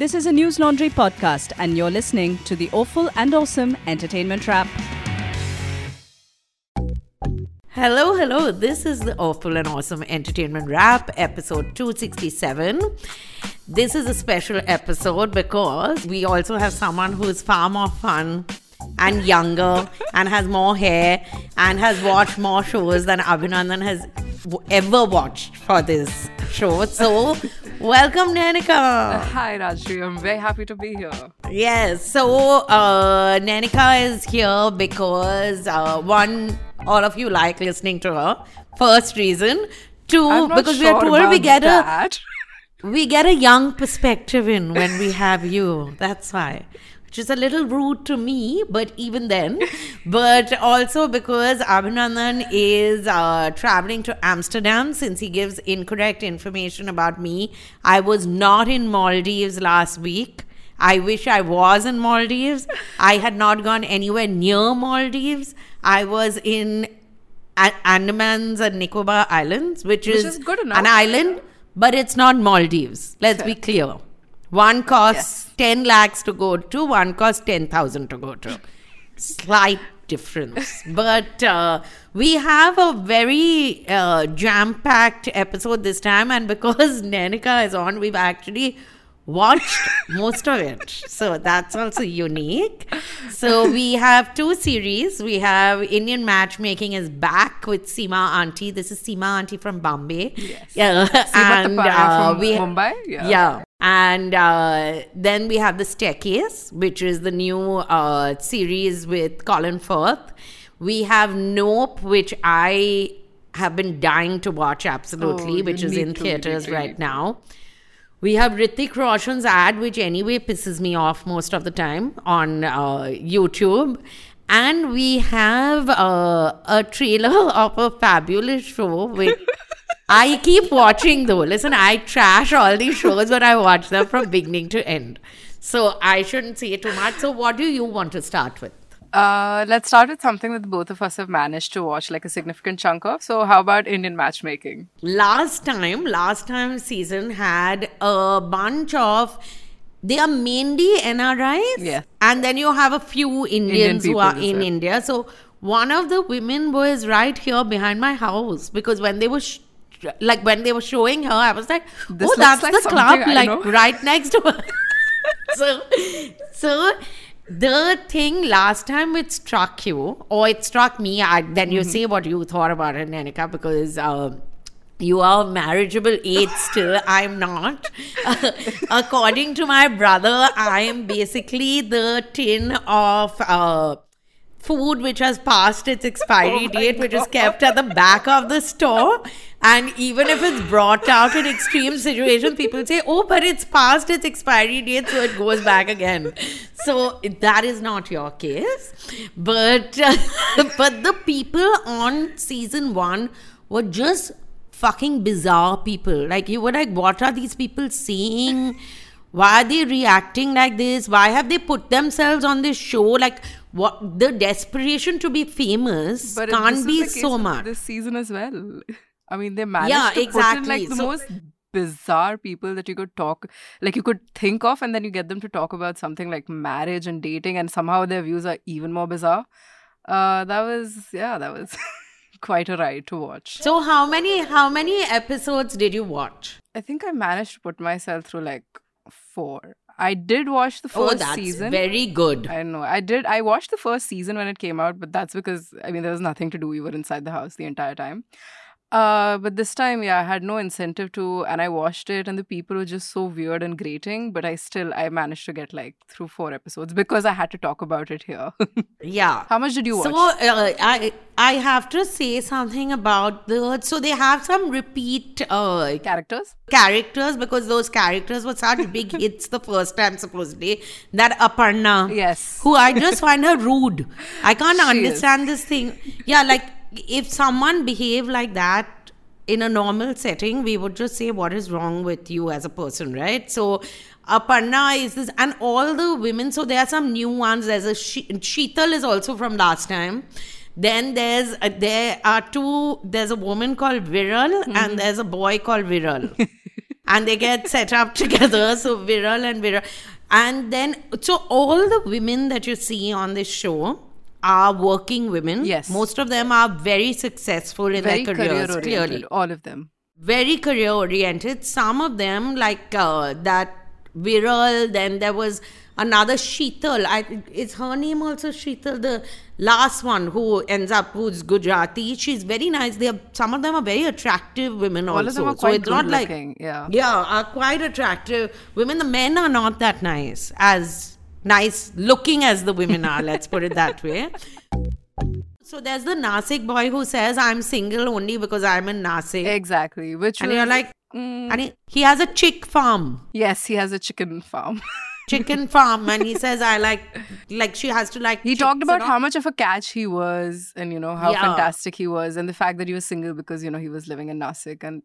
This is a Newslaundry podcast, and you're listening to the Awful and Awesome Entertainment Wrap. Hello, hello. This is the Awful and Awesome Entertainment Wrap, episode 267. This is a special episode because we also have someone who is far more fun and younger and has more hair and has watched more shows than Abhinandan has ever watched for this show. So, welcome, Nainika. Hi, Rajyasree. I'm very happy to be here. Yes. So, uh, Nainika is here because uh, one, all of you like listening to her. First reason. 2 I'm not because we are told we get that. a we get a young perspective in when we have you. That's why. Which is a little rude to me, but even then. but also because Abhinandan is uh, traveling to Amsterdam since he gives incorrect information about me. I was not in Maldives last week. I wish I was in Maldives. I had not gone anywhere near Maldives. I was in Andamans and Nicobar Islands, which, Which is, is good enough. an island, but it's not Maldives. Let's be clear. One costs 10 lakhs to go to, one costs 10,000 to go to. Slight difference. but uh, we have a very uh, jam packed episode this time, and because Nainika is on, we've actually watched most of it. So that's also unique. So we have two series. We have Indian Matchmaking is back with Seema Auntie. This is Seema Auntie from Bombay. Yes. Yeah. And uh, from we Mumbai? Yeah. yeah. And uh, then we have the staircase, which is the new uh, series with Colin Firth. We have Nope, which I have been dying to watch absolutely, Oh, which is in theaters right now. to. We have Hrithik Roshan's ad, which anyway pisses me off most of the time on uh, YouTube. And we have uh, a trailer of a fabulous show which I keep watching though. Listen, I trash all these shows, but I watch them from beginning to end. So I shouldn't say too much. So, what do you want to start with? Uh, let's start with something that both of us have managed to watch like a significant chunk of. So, how about Indian matchmaking? last time last time season had a bunch of they are mainly nris Yeah. and then you have a few indians who are in well. india so one of the women was right here behind my house because when they were sh- like when they were showing her i was like oh that's like the club I like know." right next to her so so the thing last time it struck you or it struck me I, then you say what you thought about it Nainika because um, you are marriageable age still. I'm not. According to my brother i am basically the tin of uh, food which has passed its expiry Oh date, which is kept at the back of the store. And even if it's brought out in extreme situations, people say, oh, but it's past its expiry date, so it goes back again. So that is not your case. But, but the people on season one were just fucking bizarre people. Like, you were like, what are these people seeing? why are they reacting like this why have they put themselves on this show like what the desperation to be famous But can't be so much This season as well. I mean, they managed Yeah, to put in exactly. like the So- most bizarre people that you could talk, like you could think of, and then you get them to talk about something like marriage and dating, and somehow their views are even more bizarre. Uh, that was yeah, that was quite a ride to watch. so how many how many episodes did you watch I think I managed to put myself through like four. I did watch the oh first that's season. very good I know. I did. I watched the first season when it came out, but that's because I mean there was nothing to do. We were inside the house the entire time. Uh, but this time, yeah, I had no incentive to, and I watched it, and the people were just so weird and grating. But I still, I managed to get like through four episodes because I had to talk about it here. yeah How much did you watch? so uh, i i have to say something about the so they have some repeat uh Characters? characters because those characters were such big hits the first time supposedly that aparna Yes. who I just find her rude. I can't She is. understand this thing. Yeah, like if someone behave like that in a normal setting, we would just say, What is wrong with you as a person, right? So, Aparna is this, and all the women, so there are some new ones. There's a she, Sheetal is also from last time. Then there's uh, there are two. There's a woman called Viral and there's a boy called Viral. and they get set up together. So Viral and Viral, and then so all the women that you see on this show are working women. Yes. most of them are very successful in Very their career careers. Clearly, all of them. very career oriented. Some of them, like uh, that Viral, then there was another Sheetal. I, is her name also Sheetal? The last one who ends up who's Gujarati. She's very nice. They are, some of them are very attractive women All also. of them are so quite it's not good like. Yeah. yeah, are quite attractive women. The men are not that nice as nice looking as the women are. let's put it that way. So there's the Nasik boy who says, "I'm single only because I'm in Nasik," Exactly. Which and was, you're like, mm, and he, he has a chick farm, yes, he has a chicken farm. chicken farm, and he says, "I like, like she has to like." He talked about how much of a catch he was, and you know how Yeah. fantastic he was, and the fact that he was single because you know he was living in Nasik, and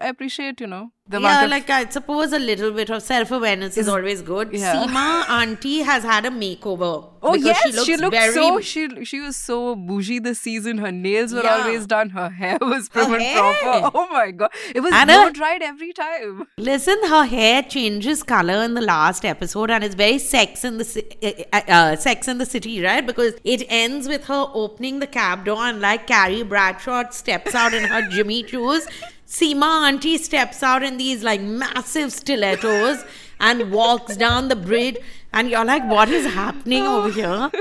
appreciate you know the yeah, of like I suppose a little bit of self awareness is, always good. yeah. Seema auntie has had a makeover. Oh yes, she looks she looked very so she she was so bougie this season. Her nails were Yeah. always done. Her hair was prim and proper. Oh my god, it was And blow her- dried every time. Listen, her hair changes color in the last episode, and it's very Sex in the Ci- uh, uh, Sex in the City, right? Because it ends with her opening the cab door, and like Carrie Bradshaw steps out in her Jimmy choos. Seema Auntie steps out in these like massive stilettos and walks down the bridge, and you're like, what is happening over here?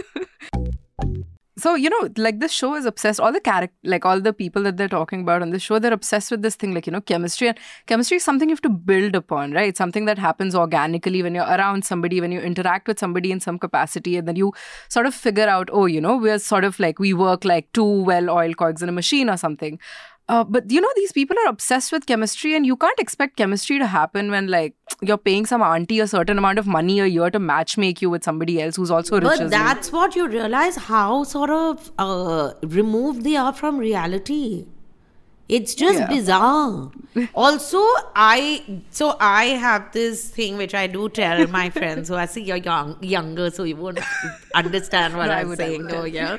So you know, like this show is obsessed. All the character, like all the people that they're talking about on this show, they're obsessed with this thing, like you know, chemistry. And chemistry is something you have to build upon, right? It's something that happens organically when you're around somebody, when you interact with somebody in some capacity, and then you sort of figure out, oh, you know, we're sort of like we work like two well-oiled cogs in a machine or something. Uh, but you know, these people are obsessed with chemistry, and you can't expect chemistry to happen when like you're paying some auntie a certain amount of money a year to matchmake you with somebody else who's also rich But you. that's what you realize how sort of uh, removed they are from reality. It's just Yeah. bizarre. also, I so I have this thing which I do tell my friends who I see you're young, younger, so you won't understand what No, I'm would, saying. Oh yeah,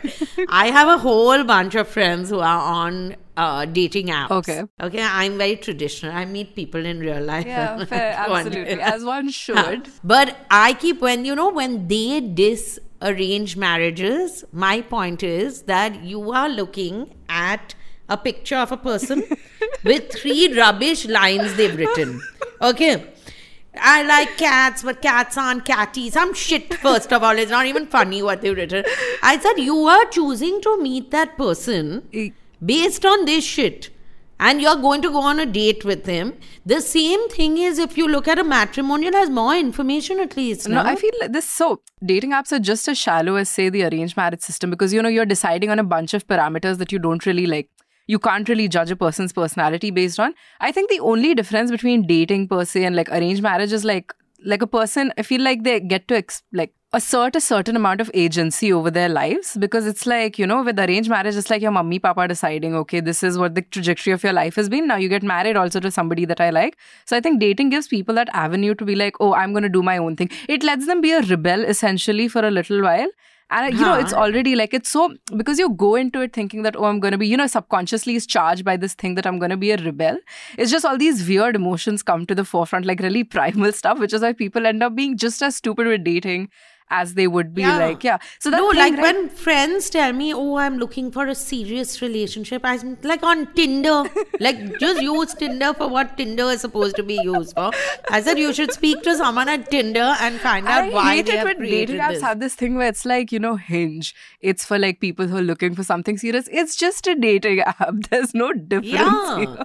I have a whole bunch of friends who are on uh, dating apps. Okay. okay. I'm very traditional. I meet people in real life. Yeah, fair, absolutely, as one should. But I keep when you know when they disarrange marriages, my point is that you are looking at a picture of a person with three rubbish lines they've written. Okay. I like cats, but cats aren't catty. Some shit, first of all. It's not even funny what they've written. I said, You are choosing to meet that person based on this shit and you're going to go on a date with him the same thing is if you look at a matrimonial has more information at least No, no, I feel like this. So, dating apps are just as shallow as, say, the arranged marriage system because you know you're deciding on a bunch of parameters that you don't really like. You can't really judge a person's personality based on. I think the only difference between dating per se and like arranged marriage is like like a person. I feel like they get to like assert a certain amount of agency over their lives because it's like you know with arranged marriage it's like your mummy papa deciding okay this is what the trajectory of your life has been now you get married also to somebody that i like so i think dating gives people that avenue to be like oh i'm going to do my own thing it lets them be a rebel essentially for a little while and you know it's already like it's so because you go into it thinking that oh i'm going to be you know subconsciously is charged by this thing that i'm going to be a rebel. It's just all these weird emotions come to the forefront like really primal stuff which is why people end up being just as stupid with dating as they would be Yeah. like yeah so that no thing, like right? when friends tell me oh i'm looking for a serious relationship i'm like on tinder like just use tinder for what tinder is supposed to be used for i said you should speak to someone at tinder and find out I why hate they it have when dating apps have this thing where it's like, you know, hinge. It's for like people who are looking for something serious. It's just a dating app. There's no difference. Yeah. here.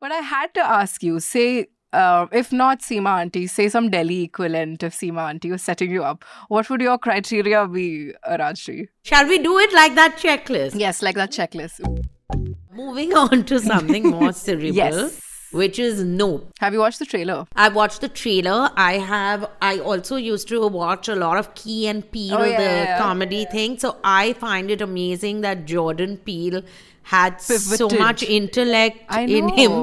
But I had to ask you, say, uh, if not Seema Auntie, say some Delhi equivalent if Seema Auntie was setting you up, what would your criteria be, uh, Rajyasree? shall we do it like that checklist Yes, like that checklist. moving on to something more cerebral Yes. which is no Have you watched the trailer? I've watched the trailer. I have. I also used to watch a lot of Key and Peele, Oh, yeah, the yeah, yeah. comedy thing. So I find it amazing that Jordan Peele had so much intellect I know. in him.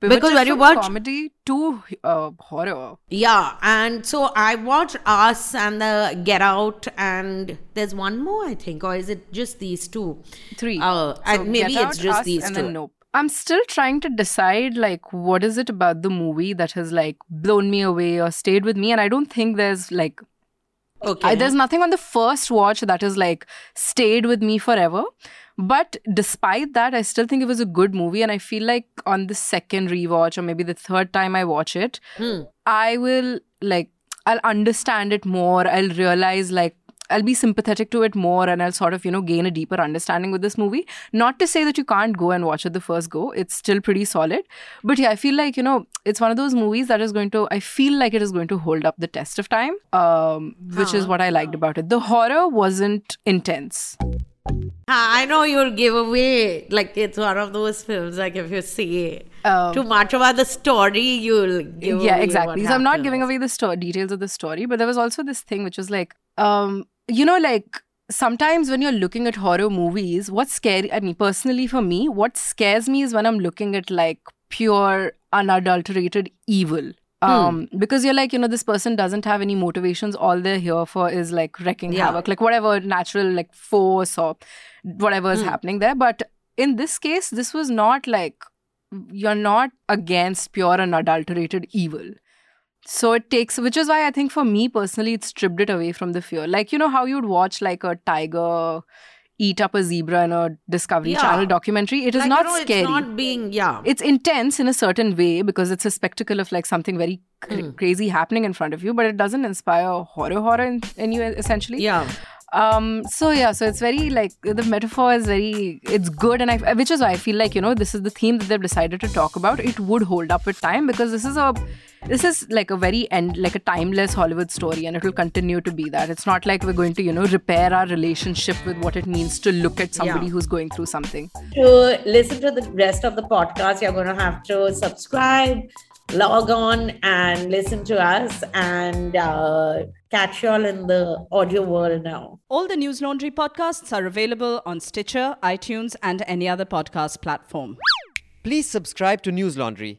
Because when you watch- comedy to uh, horror. Yeah, and so I watched Us and the Get Out, and there's one more, I think, or is it just these two? Three. Uh, So and maybe it's just Us, these two. Nope. I'm still trying to decide like what is it about the movie that has like blown me away or stayed with me and I don't think there's like Okay. I, there's nothing on the first watch that has like stayed with me forever. But despite that, I still think it was a good movie. And I feel like on the second rewatch or maybe the third time I watch it, Hmm. I will like, I'll understand it more. I'll realize like, I'll be sympathetic to it more and I'll sort of, you know, gain a deeper understanding with this movie. Not to say that you can't go and watch it the first go, it's still pretty solid. But yeah, I feel like, you know, it's one of those movies that is going to, I feel like it is going to hold up the test of time, um, which is what I liked about it. The horror wasn't intense. I know you'll give away, like it's one of those films, like if you see Um, too much about the story, you'll give yeah exactly. so i'm not giving away the sto- details of the story but there was also this thing which was like um you know like sometimes when you're looking at horror movies what's scary i mean personally for me what scares me is when i'm looking at like pure unadulterated evil um because you're like you know this person doesn't have any motivations all they're here for is like wrecking Yeah. havoc like whatever natural like force or whatever is happening there but in this case this was not like you're not against pure and adulterated evil. So it takes, which is why I think for me personally, it stripped it away from the fear. Like, you know, how you'd watch like a tiger eat up a zebra in a Discovery Yeah. Channel documentary. It is Like, not you know, scary. It's not being, yeah. It's intense in a certain way because it's a spectacle of like something very cr- crazy happening in front of you, but it doesn't inspire horror horror in, in you essentially yeah. um so yeah so it's very like the metaphor is very it's good and i which is why i feel like you know this is the theme that they've decided to talk about it would hold up with time because this is a this is like a very end like a timeless hollywood story and it will continue to be that it's not like we're going to you know repair our relationship with what it means to look at somebody Yeah. who's going through something to listen to the rest of the podcast, you're going to have to subscribe, log on, and listen to us and uh, catch you all in the audio world now. All the Newslaundry podcasts are available on Stitcher, iTunes, and any other podcast platform. Please subscribe to Newslaundry.